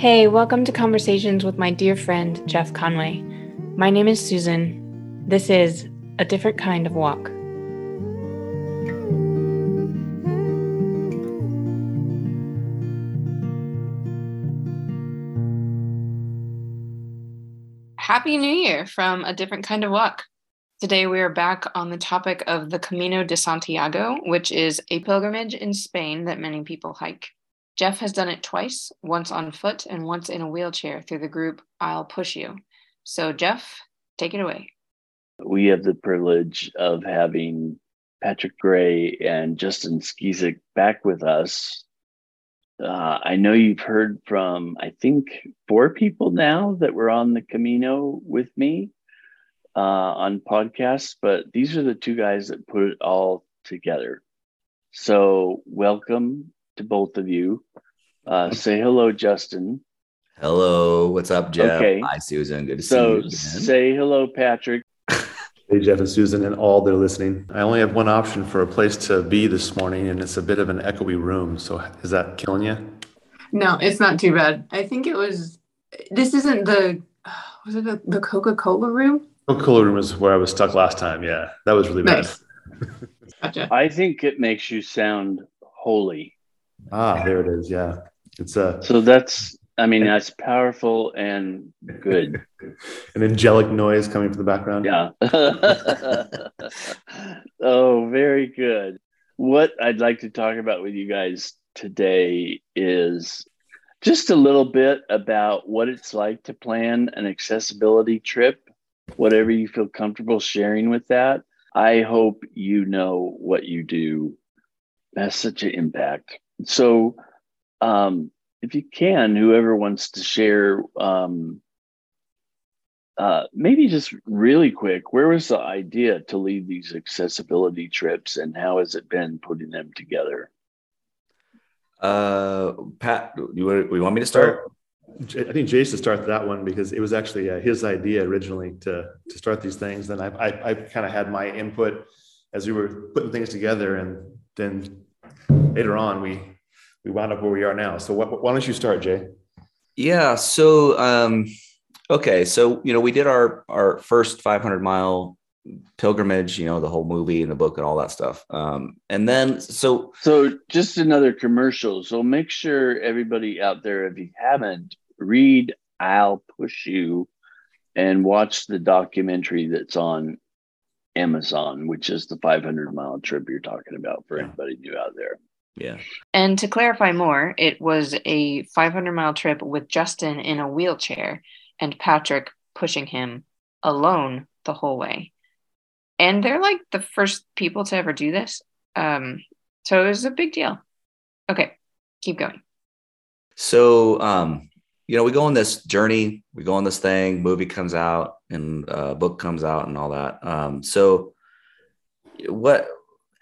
Hey, welcome to Conversations with my dear friend Jeff Conway. My name is Susan. This is A Different Kind of Walk. Happy New Year from A Different Kind of Walk. Today we are back on the topic of the Camino de Santiago, which is a pilgrimage in Spain that many people hike. Jeff has done it twice, once on foot and once in a wheelchair through the group I'll Push You. So, Jeff, take it away. We have the privilege of having Patrick Gray and Justin Skeesuck back with us. Uh, I know you've heard from, I think, four people now that were on the Camino with me uh, on podcasts, but these are the two guys that put it all together. So, welcome to both of you. Uh, say hello, Justin. Hello, what's up, Jeff? Okay. Hi, Susan. Good to so see you. So say hello, Patrick. Hey, Jeff and Susan, and all that are listening. I only have one option for a place to be this morning, and it's a bit of an echoey room. So, is that killing you? No, it's not too bad. I think it was. This isn't the. Was it the, the Coca Cola room? Coca Cola room is where I was stuck last time. Yeah, that was really nice. bad. gotcha. I think it makes you sound holy. Ah, there it is. Yeah, it's a. Uh, so that's. I mean, that's powerful and good. An angelic noise coming from the background. Yeah. oh, very good. What I'd like to talk about with you guys today is just a little bit about what it's like to plan an accessibility trip, whatever you feel comfortable sharing with that. I hope you know what you do has such an impact so um, if you can, whoever wants to share, um, uh, maybe just really quick, where was the idea to lead these accessibility trips and how has it been putting them together? Uh, Pat, you, you want me to start? I think Jay should start that one because it was actually uh, his idea originally to to start these things. Then I I, I kind of had my input as we were putting things together, and then later on we we wound up where we are now. So wh- why don't you start, Jay? Yeah. So um, okay. So you know we did our our first 500 mile pilgrimage. You know the whole movie and the book and all that stuff. Um, and then so so just another commercial. So make sure everybody out there, if you haven't, read "I'll Push You" and watch the documentary that's on Amazon, which is the 500 mile trip you're talking about for anybody new out there. Yeah. And to clarify more, it was a 500 mile trip with Justin in a wheelchair and Patrick pushing him alone the whole way. And they're like the first people to ever do this. Um, so it was a big deal. Okay, keep going. So, um, you know, we go on this journey, we go on this thing, movie comes out and uh, book comes out and all that. Um, so what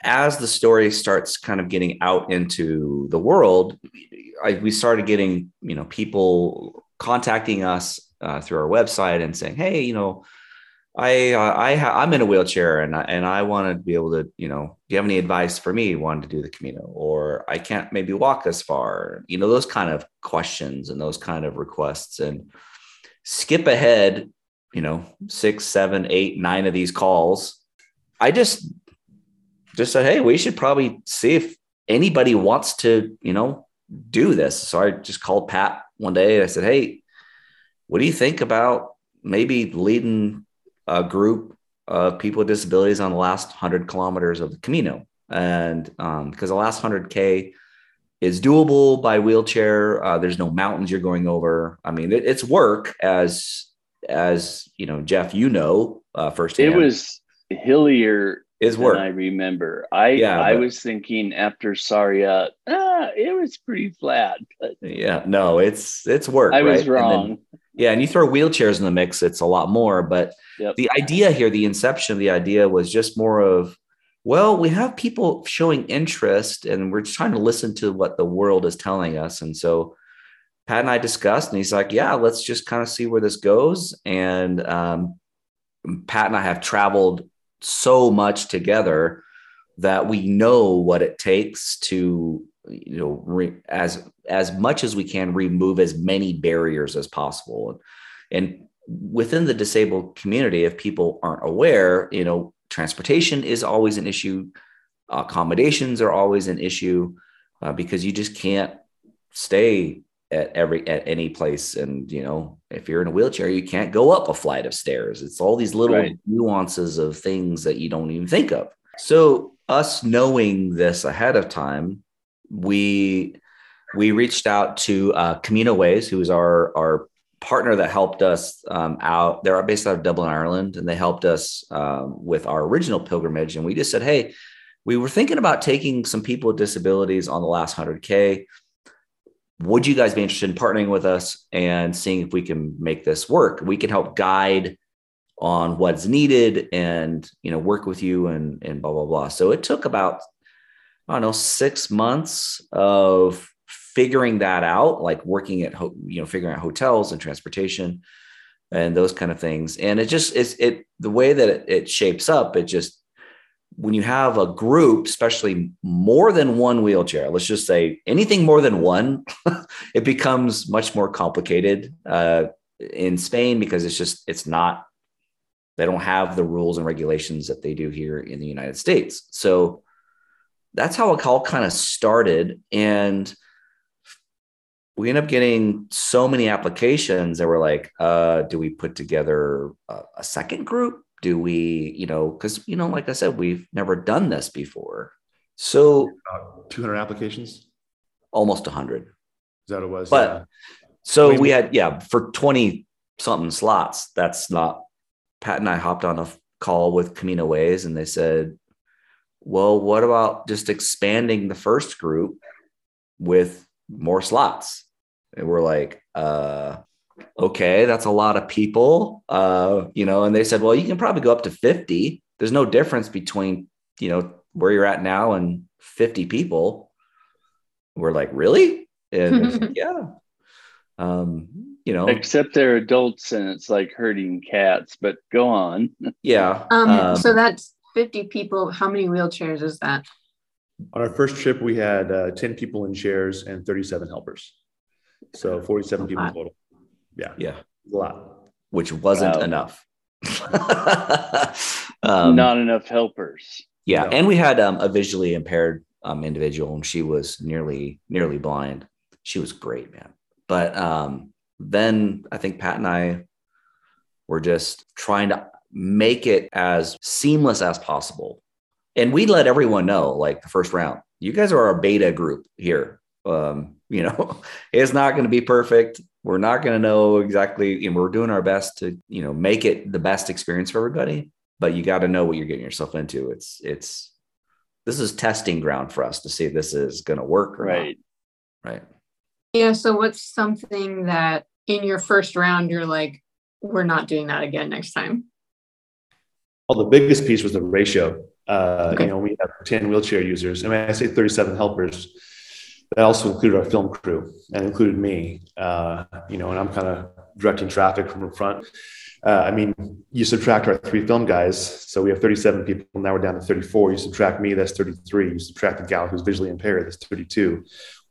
as the story starts kind of getting out into the world, I, we started getting you know people contacting us uh, through our website and saying, "Hey, you know, I uh, I ha- I'm in a wheelchair and I, and I want to be able to you know, do you have any advice for me wanting to do the Camino, or I can't maybe walk as far, you know, those kind of questions and those kind of requests and skip ahead, you know, six, seven, eight, nine of these calls. I just just said, hey, we should probably see if anybody wants to, you know, do this. So I just called Pat one day. And I said, hey, what do you think about maybe leading a group of people with disabilities on the last 100 kilometers of the Camino? And um, because the last 100K is doable by wheelchair, uh, there's no mountains you're going over. I mean, it, it's work as as you know, Jeff, you know, uh, firsthand. It was hillier is work. I remember. I yeah, I but, was thinking after Sarriá, ah, it was pretty flat. But yeah, no, it's it's work. I right? was wrong. And then, yeah, and you throw wheelchairs in the mix, it's a lot more. But yep. the idea here, the inception of the idea was just more of, well, we have people showing interest, and we're trying to listen to what the world is telling us, and so. Pat and I discussed, and he's like, "Yeah, let's just kind of see where this goes." And um, Pat and I have traveled so much together that we know what it takes to you know re, as as much as we can remove as many barriers as possible. And within the disabled community, if people aren't aware, you know, transportation is always an issue, accommodations are always an issue uh, because you just can't stay at every at any place and you know if you're in a wheelchair you can't go up a flight of stairs it's all these little right. nuances of things that you don't even think of so us knowing this ahead of time we we reached out to uh, Camino Ways, who is our our partner that helped us um, out. They're based out of Dublin, Ireland, and they helped us um, with our original pilgrimage. And we just said, hey, we were thinking about taking some people with disabilities on the last 100K. Would you guys be interested in partnering with us and seeing if we can make this work? We can help guide on what's needed and you know work with you and and blah blah blah. So it took about I don't know six months of figuring that out, like working at, you know, figuring out hotels and transportation and those kind of things. And it just is it the way that it, it shapes up, it just when you have a group, especially more than one wheelchair, let's just say anything more than one, it becomes much more complicated uh, in Spain because it's just it's not they don't have the rules and regulations that they do here in the United States. So that's how it all kind of started. And we end up getting so many applications that we're like, uh, do we put together a, a second group? Do we, you know, because, you know, like I said, we've never done this before. So About 200 applications? Almost 100. Is that it was? But yeah. so we had, yeah, for 20 something slots, that's not, Pat and I hopped on a call with Camino Ways and they said, well, what about just expanding the first group with more slots? and we're like uh okay that's a lot of people uh you know and they said well you can probably go up to 50 there's no difference between you know where you're at now and 50 people. We're like really? And yeah. Um you know. Except they're adults and it's like herding cats but go on. Yeah. Um, um so that's 50 people. How many wheelchairs is that? On our first trip we had uh, 10 people in chairs and 37 helpers. So 47 people total. Yeah. Yeah. A lot. Which wasn't wow. enough. um, Not enough helpers. Yeah. No. And we had um, a visually impaired um, individual and she was nearly, nearly blind. She was great, man. But um, then I think Pat and I were just trying to make it as seamless as possible. And we let everyone know, like the first round, you guys are our beta group here. Um, you know, it's not going to be perfect. We're not going to know exactly, and we're doing our best to, you know, make it the best experience for everybody. But you got to know what you're getting yourself into. It's, it's, this is testing ground for us to see if this is going to work right. Not. Right. Yeah. So what's something that in your first round you're like, we're not doing that again next time? Well, the biggest piece was the ratio. Uh, okay. You know, we have 10 wheelchair users. I mean, I say 37 helpers that also included our film crew and included me. Uh, you know, and I'm kind of directing traffic from the front. Uh, I mean, you subtract our three film guys, so we have 37 people. Now we're down to 34. You subtract me, that's 33. You subtract the gal who's visually impaired, that's 32.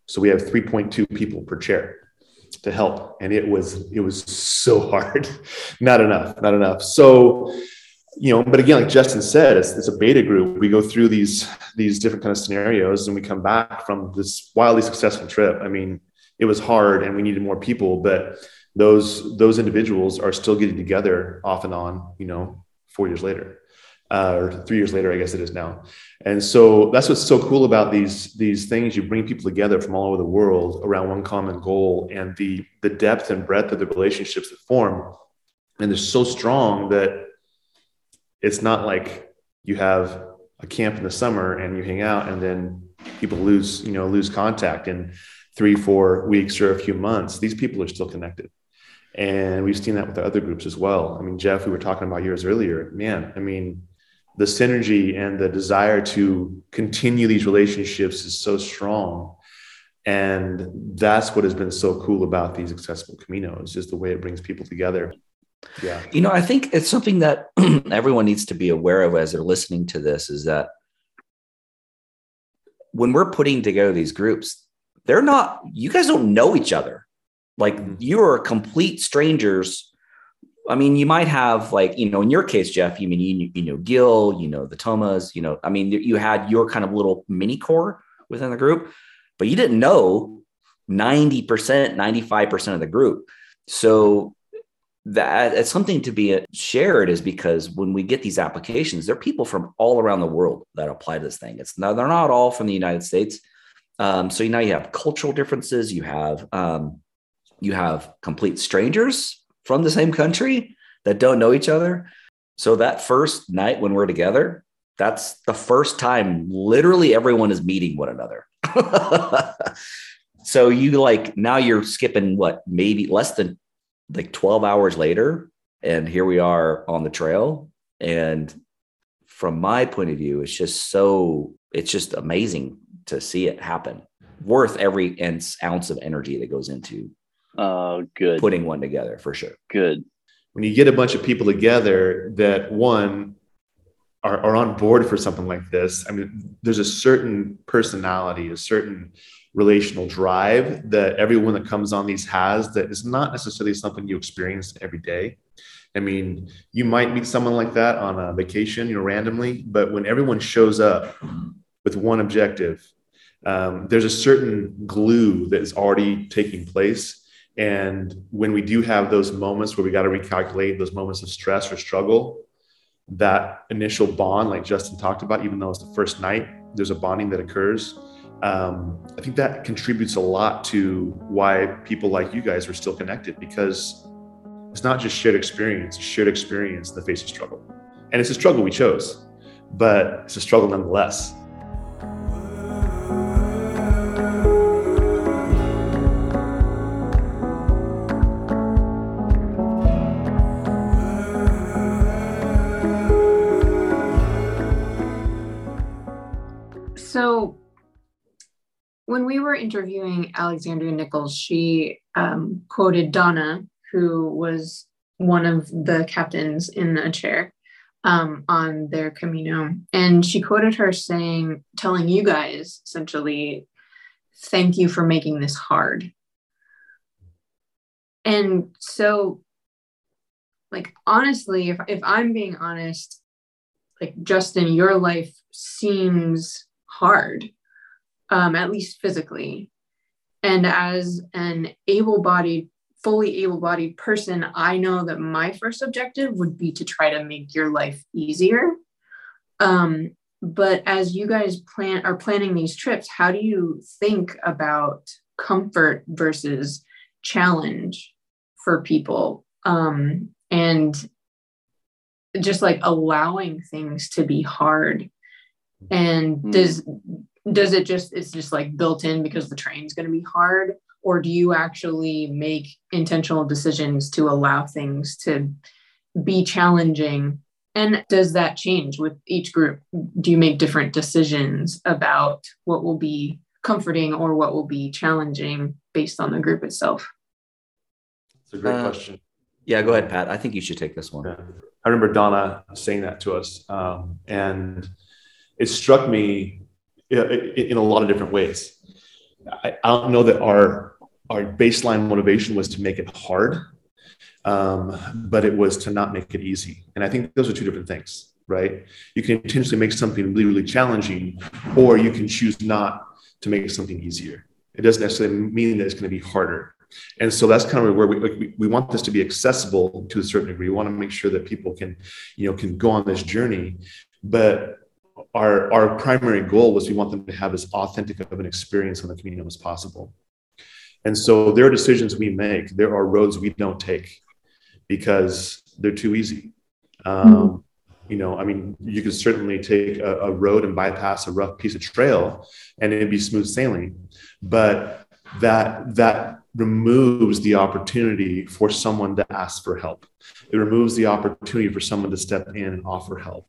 So we have 3.2 people per chair to help, and it was it was so hard. not enough, not enough. So you know, but again, like Justin said, it's, it's a beta group. We go through these these different kind of scenarios, and we come back from this wildly successful trip. I mean, it was hard, and we needed more people, but those those individuals are still getting together off and on. You know, four years later, uh, or three years later, I guess it is now. And so that's what's so cool about these these things. You bring people together from all over the world around one common goal, and the the depth and breadth of the relationships that form, and they're so strong that it's not like you have a camp in the summer and you hang out and then people lose you know lose contact in three four weeks or a few months. These people are still connected. And we've seen that with the other groups as well. I mean jeff we were talking about years earlier. Man i mean the synergy and the desire to continue these relationships is so strong. And that's what has been so cool about these accessible caminos is the way it brings people together yeah. You know, I think it's something that everyone needs to be aware of as they're listening to this is that when we're putting together these groups, they're not, you guys don't know each other. Like Mhm. you are complete strangers. I mean, you might have like, you know, in your case, Jeff, you mean, you, you know, Gil, you know, the Thomas, you know, I mean, you had your kind of little mini core within the group, but you didn't know 90%, 95% of the group. So that it's something to be shared is because when we get these applications, there are people from all around the world that apply to this thing. It's now they're not all from the United States. Um, so now you have cultural differences. You have um, you have complete strangers from the same country that don't know each other. So that first night when we're together, that's the first time literally everyone is meeting one another. so you like now you're skipping what maybe less than like 12 hours later and here we are on the trail. And from my point of view it's just so it's just amazing to see it happen. Worth every ounce ounce of energy that goes into Oh, good, putting one together for sure. Good. when you get a bunch of people together that one are, are on board for something like this i mean there's a certain personality a certain relational drive that everyone that comes on these has that is not necessarily something you experience every day i mean you might meet someone like that on a vacation you know randomly but when everyone shows up with one objective um, there's a certain glue that is already taking place and when we do have those moments where we got to recalculate those moments of stress or struggle, that initial bond, like Justin talked about, even though it's the first night, there's a bonding that occurs. Um, I think that contributes a lot to why people like you guys are still connected because it's not just shared experience, shared experience in the face of struggle. And it's a struggle we chose, but it's a struggle nonetheless. When we were interviewing Alexandria Nichols, she um, quoted Donna, who was one of the captains in a chair um, on their Camino. And she quoted her saying, telling you guys essentially, thank you for making this hard. And so, like, honestly, if, if I'm being honest, like, Justin, your life seems hard, um, at least physically. And as an able bodied, fully able bodied person, I know that my first objective would be to try to make your life easier. Um, but as you guys plan are planning these trips, how do you think about comfort versus challenge for people? Um, and just like allowing things to be hard and Hmm. does does it just it's just like built in because the train's going to be hard? Or do you actually make intentional decisions to allow things to be challenging? And does that change with each group? Do you make different decisions about what will be comforting or what will be challenging based on the group itself? It's a great Uh, question. yeah go ahead pat. I think you should take this one. Yeah. I remember Donna saying that to us, um, and it struck me i- i- in a lot of different ways. I, I don't know that our our baseline motivation was to make it hard, um, but it was to not make it easy. And I think those are two different things, right? You can intentionally make something really, really challenging, or you can choose not to make something easier. It doesn't necessarily mean that it's going to be harder. And so that's kind of where we, we, we want this to be accessible to a certain degree. We want to make sure that people can, you know, can go on this journey. But our, our primary goal was we want them to have as authentic of an experience on the Camino as possible. And so there are decisions we make. There are roads we don't take because they're too easy. Um, you know, I mean, you could certainly take a, a road and bypass a rough piece of trail and it'd be smooth sailing. But that that removes the opportunity for someone to ask for help. It removes the opportunity for someone to step in and offer help.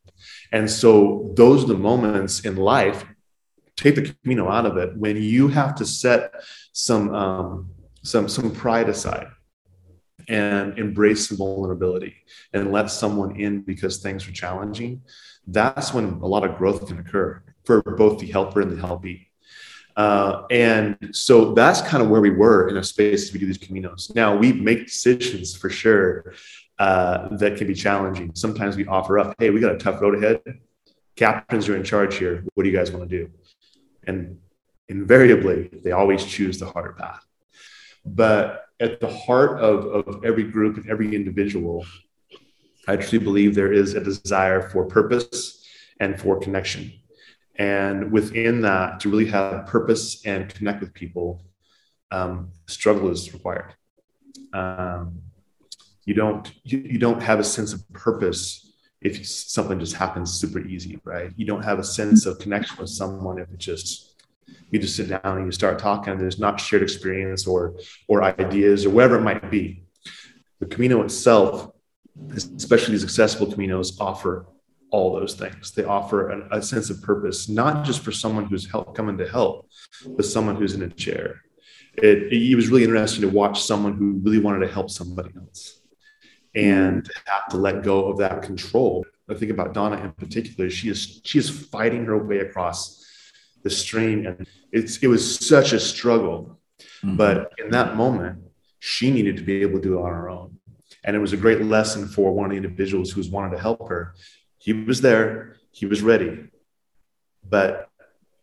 And so those are the moments in life. Take the Camino out of it when you have to set some um, some some pride aside and embrace some vulnerability and let someone in because things are challenging. That's when a lot of growth can occur for both the helper and the helpee. Uh, and so that's kind of where we were in a space as we do these caminos. Now we make decisions for sure uh, that can be challenging. Sometimes we offer up, hey, we got a tough road ahead. Captains are in charge here. What do you guys want to do? And invariably, they always choose the harder path. But at the heart of, of every group and every individual, I truly believe there is a desire for purpose and for connection. And within that, to really have purpose and connect with people, um, struggle is required. Um, you don't you, you don't have a sense of purpose if something just happens super easy, right? You don't have a sense of connection with someone if it just you just sit down and you start talking and there's not shared experience or or ideas or whatever it might be. The Camino itself, especially these accessible Caminos, offer all those things. They offer a, a sense of purpose, not just for someone who's help, coming to help, but someone who's in a chair. It, it was really interesting to watch someone who really wanted to help somebody else and have to let go of that control. I think about Donna in particular. She is she is fighting her way across the stream, and it's it was such a struggle. Mm-hmm. But in that moment, she needed to be able to do it on her own, and it was a great lesson for one of the individuals who's wanted to help her. He was there, he was ready, but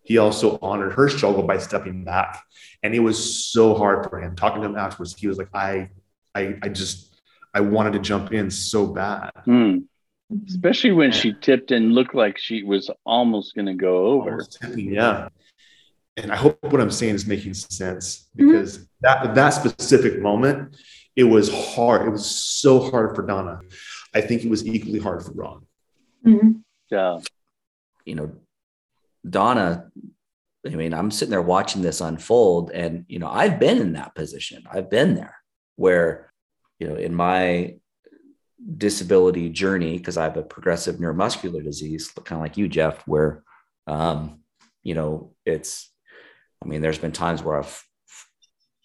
he also honored her struggle by stepping back, and it was so hard for him. Talking to him afterwards, he was like, "I, I, I just." I wanted to jump in so bad. Mm. Especially when she tipped and looked like she was almost going to go over. Tipping, yeah. And I hope what I'm saying is making sense because mm-hmm. that that specific moment, it was hard. It was so hard for Donna. I think it was equally hard for Ron. Mm-hmm. Yeah. You know, Donna, I mean, I'm sitting there watching this unfold, and you know, I've been in that position. I've been there where you know, in my disability journey, because I have a progressive neuromuscular disease, kind of like you, Jeff, where, um, you know, it's, I mean, there's been times where I've,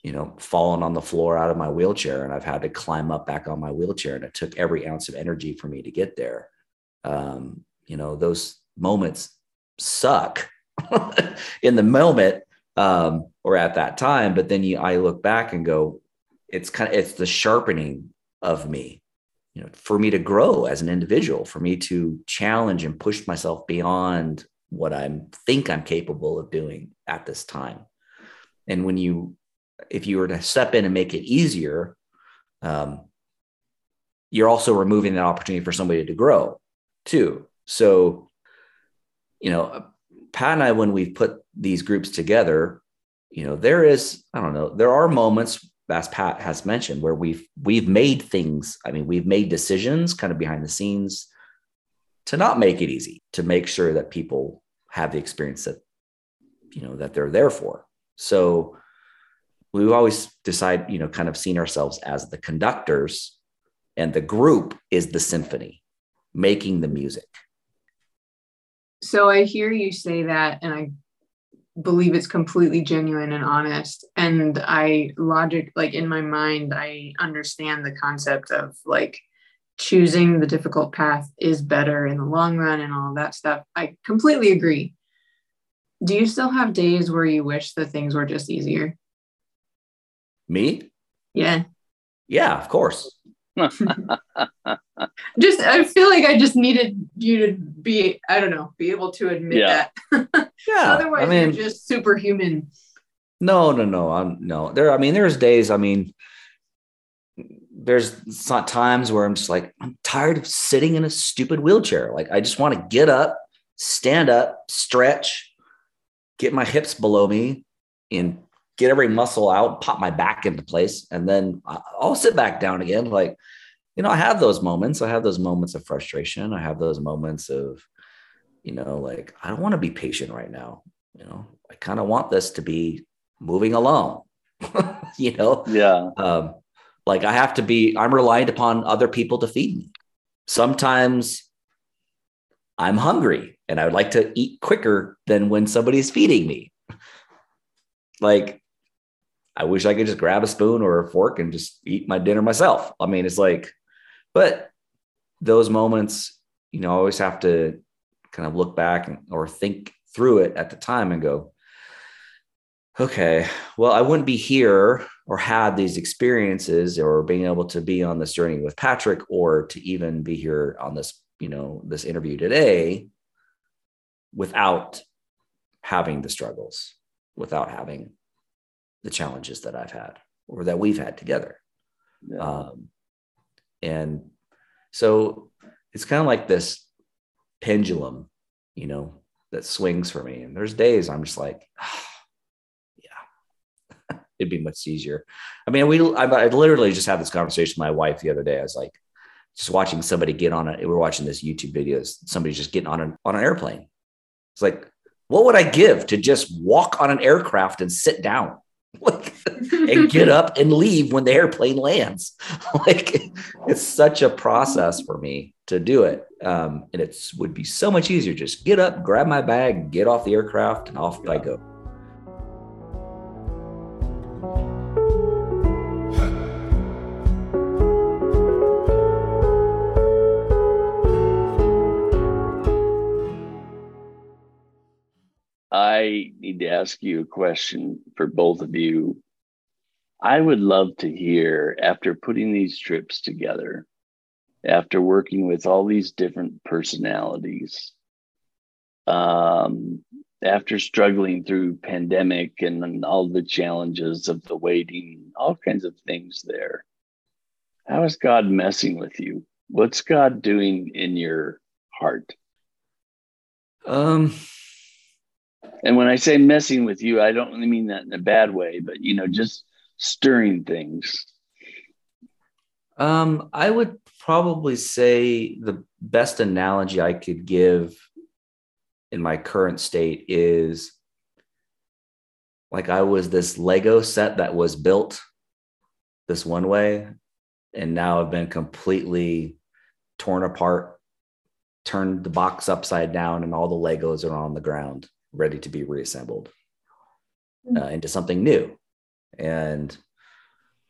you know, fallen on the floor out of my wheelchair and I've had to climb up back on my wheelchair. And it took every ounce of energy for me to get there. Um, you know, those moments suck in the moment um, or at that time. But then you, I look back and go, it's kind of it's the sharpening of me you know for me to grow as an individual for me to challenge and push myself beyond what i think i'm capable of doing at this time. And when you if you were to step in and make it easier um, you're also removing that opportunity for somebody to grow too. So you know pat and i when we've put these groups together you know there is i don't know there are moments as Pat has mentioned, where we've we've made things. I mean, we've made decisions kind of behind the scenes to not make it easy, to make sure that people have the experience that you know that they're there for. So we've always decide, you know, kind of seen ourselves as the conductors, and the group is the symphony, making the music. So I hear you say that, and I believe it's completely genuine and honest. And i logic like in my mind i understand the concept of like choosing the difficult path is better in the long run and all that stuff. I completely agree. Do you still have days where you wish the things were just easier? Me? Yeah. Yeah of course just I feel like I just needed you to be I don't know be able to admit yeah. that. yeah, otherwise I mean, you're just superhuman. No, no, no. I'm no there. I mean, there's days. I mean, there's not times where I'm just like I'm tired of sitting in a stupid wheelchair. Like I just want to get up, stand up, stretch, get my hips below me, and get every muscle out, pop my back into place, and then I'll sit back down again. Like you know, I have those moments. I have those moments of frustration. I have those moments of, you know, like, I don't want to be patient right now. You know, I kind of want this to be moving along, you know? Yeah. Um, like I have to be, I'm reliant upon other people to feed me. Sometimes I'm hungry and I would like to eat quicker than when somebody's feeding me. Like, I wish I could just grab a spoon or a fork and just eat my dinner myself. I mean, it's like, but those moments, you know, I always have to kind of look back or think through it at the time and go, okay, well, I wouldn't be here or had these experiences or being able to be on this journey with Patrick or to even be here on this, you know, this interview today without having the struggles, without having the challenges that I've had or that we've had together. Yeah. Um, and so it's kind of like this pendulum, you know, that swings for me. And there's days I'm just like, oh, yeah, it'd be much easier. I mean, we, I, I, literally just had this conversation with my wife the other day. I was like, just watching somebody get on it. We're watching this YouTube videos, Somebody's just getting on an, on an airplane. It's like, what would I give to just walk on an aircraft and sit down? like and get up and leave when the airplane lands. Like it's such a process for me to do it. Um, and it would be so much easier. Just get up grab my bag get off the aircraft and off i go need to ask you a question for both of you. I would love to hear after putting these trips together, after working with all these different personalities, um, after struggling through pandemic and all the challenges of the waiting, all kinds of things there. How is God messing with you? What's God doing in your heart? Um, and when I say messing with you, I don't really mean that in a bad way, but you know, just stirring things. Um, I would probably say the best analogy I could give in my current state is like I was this Lego set that was built this one way, and now I've been completely torn apart, turned the box upside down, and all the Legos are on the ground ready to be reassembled hmm. uh, into something new. And,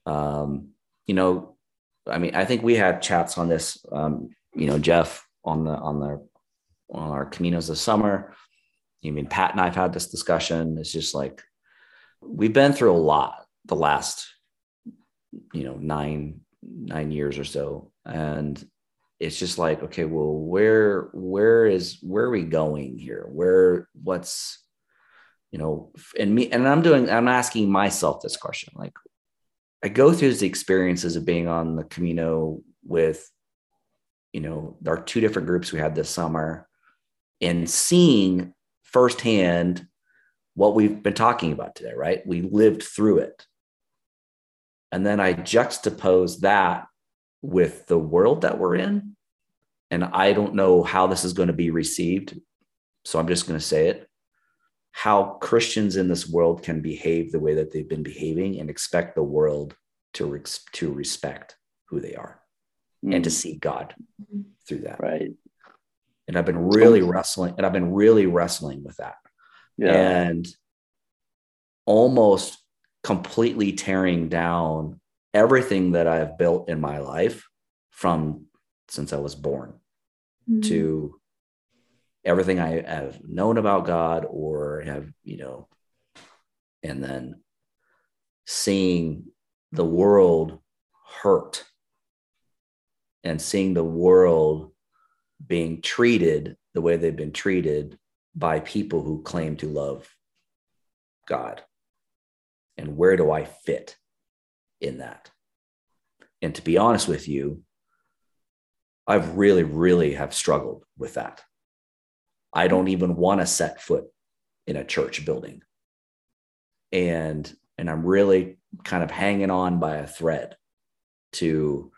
um, you know, I mean, I think we had chats on this, um, you know, Jeff on the, on the, on our Caminos this summer. I mean, Pat and I've had this discussion. It's just like, we've been through a lot the last, you know, nine, nine years or so. And it's just like okay well where where is where are we going here? Where what's you know and me and i'm doing i'm asking myself this question like i go through the experiences of being on the camino with you know our two different groups we had this summer and seeing firsthand what we've been talking about today right? We lived through it. And then i juxtapose that with the world that we're in. And I don't know how this is going to be received. So I'm just going to say it how Christians in this world can behave the way that they've been behaving and expect the world to, to respect who they are mm. and to hmm. see God through that. Right. And I've been really wrestling and I've been really wrestling with that. Yeah. And almost completely tearing down everything that I've built in my life from since I was born mm-hmm. to everything I have known about God or have, you know, and then seeing the world hurt and seeing the world being treated the way they've been treated by people who claim to love God. And where do I fit? In that. And to be honest with you, I've really, really have struggled with that. I don't even want to set foot in a church building. And and I'm really kind of hanging on by a thread to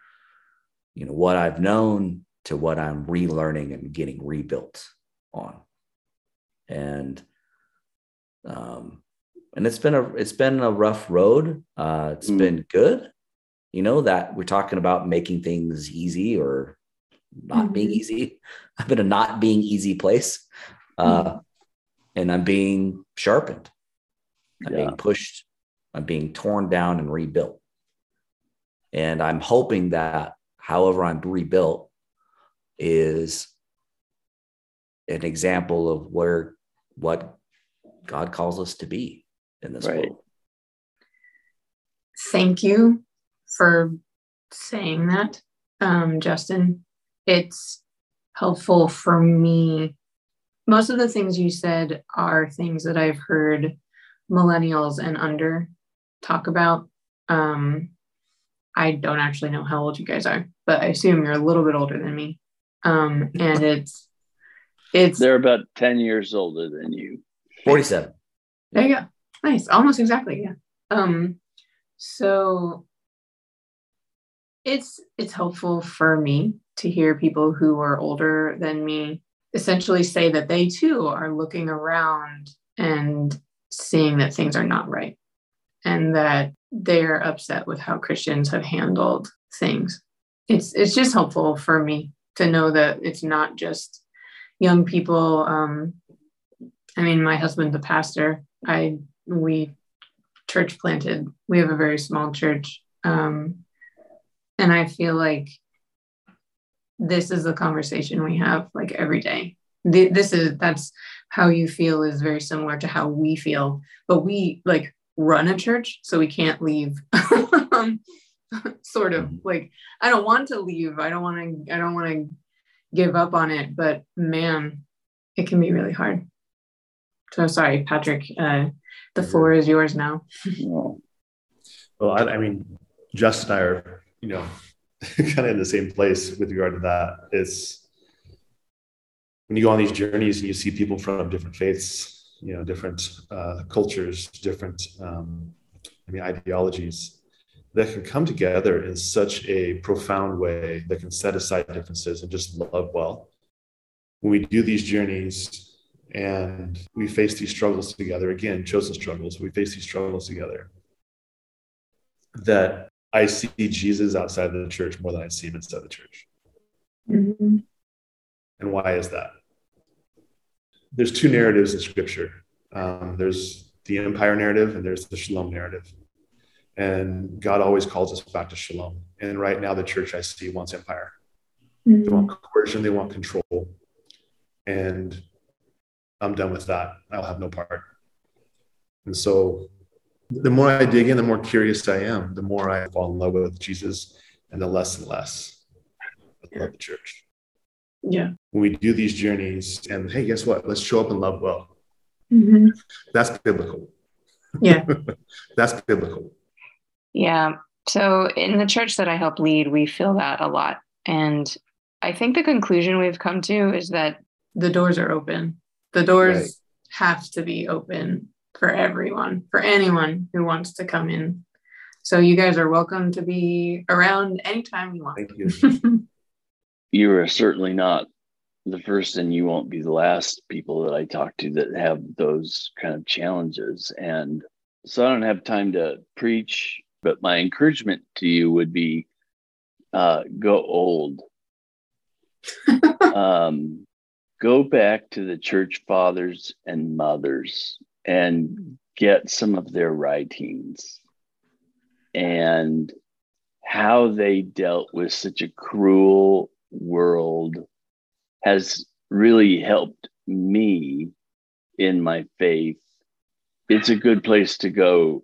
you know what I've known to what I'm relearning and getting rebuilt on. And um and it's been a it's been a rough road. Uh, it's mm. been good, you know that we're talking about making things easy or not mm-hmm. being easy. I've been a not being easy place, uh, mm. and I'm being sharpened. I'm yeah. being pushed. I'm being torn down and rebuilt. And I'm hoping that, however, I'm rebuilt, is an example of where what God calls us to be in this Right. world. Thank you for saying that, um, Justin. It's helpful for me. Most of the things you said are things that I've heard millennials and under talk about. Um, I don't actually know how old you guys are, but I assume you're a little bit older than me. Um, and it's it's They're about 10 years older than you. 47. There you go. Nice. Almost exactly. Yeah. Um, so it's it's helpful for me to hear people who are older than me essentially say that they too are looking around and seeing that things are not right and that they're upset with how Christians have handled things. It's it's just helpful for me to know that it's not just young people um, I mean, my husband's a pastor. I we church planted. We have a very small church, um, and I feel like this is the conversation we have like every day. Th- This is that's how you feel is very similar to how we feel, but we like run a church, so we can't leave. sort of like I don't want to leave. I don't want to. I don't want to give up on it. But man, it can be really hard. So sorry, Patrick. Uh, the floor is yours now. Well, I, I mean, Justin and I are, you know, kind of in the same place with regard to that. It's when you go on these journeys and you see people from different faiths, you know, different uh, cultures, different, um, I mean, ideologies that can come together in such a profound way that can set aside differences and just love well. When we do these journeys and we face these struggles together, again, chosen struggles, we face these struggles together that I see Jesus outside the church more than I see him inside the church. Mhm. And why is that? There's two narratives in scripture um, there's the empire narrative and there's the shalom narrative. And God always calls us back to shalom. And right now, the church I see wants empire. They want coercion, they want control. And I'm done with that. I'll have no part. And so the more I dig in, the more curious I am, the more I fall in love with Jesus, and the less and less I love the church. Yeah. When we do these journeys, and hey, guess what? Let's show up and love well. Mhm. That's biblical. Yeah. That's biblical. Yeah. So in the church that I help lead, we feel that a lot. And I think the conclusion we've come to is that the doors are open. The doors Right. have to be open for everyone, for anyone who wants to come in. So you guys are welcome to be around anytime you want. Thank you. you are certainly not the first and you won't be the last people that I talk to that have those kind of challenges. And so I don't have time to preach, but my encouragement to you would be uh, go old. um, go back to the church fathers and mothers and get some of their writings and how they dealt with such a cruel world has really helped me in my faith. It's a good place to go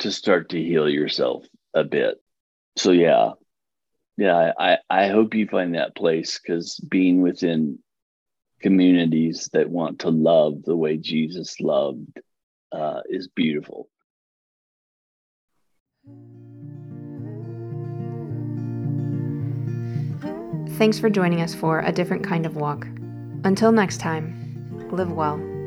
to start to heal yourself a bit. So yeah, yeah, I, I hope you find that place because being within communities that want to love the way Jesus loved uh, is beautiful. Thanks for joining us for A Different Kind of Walk. Until next time, live well.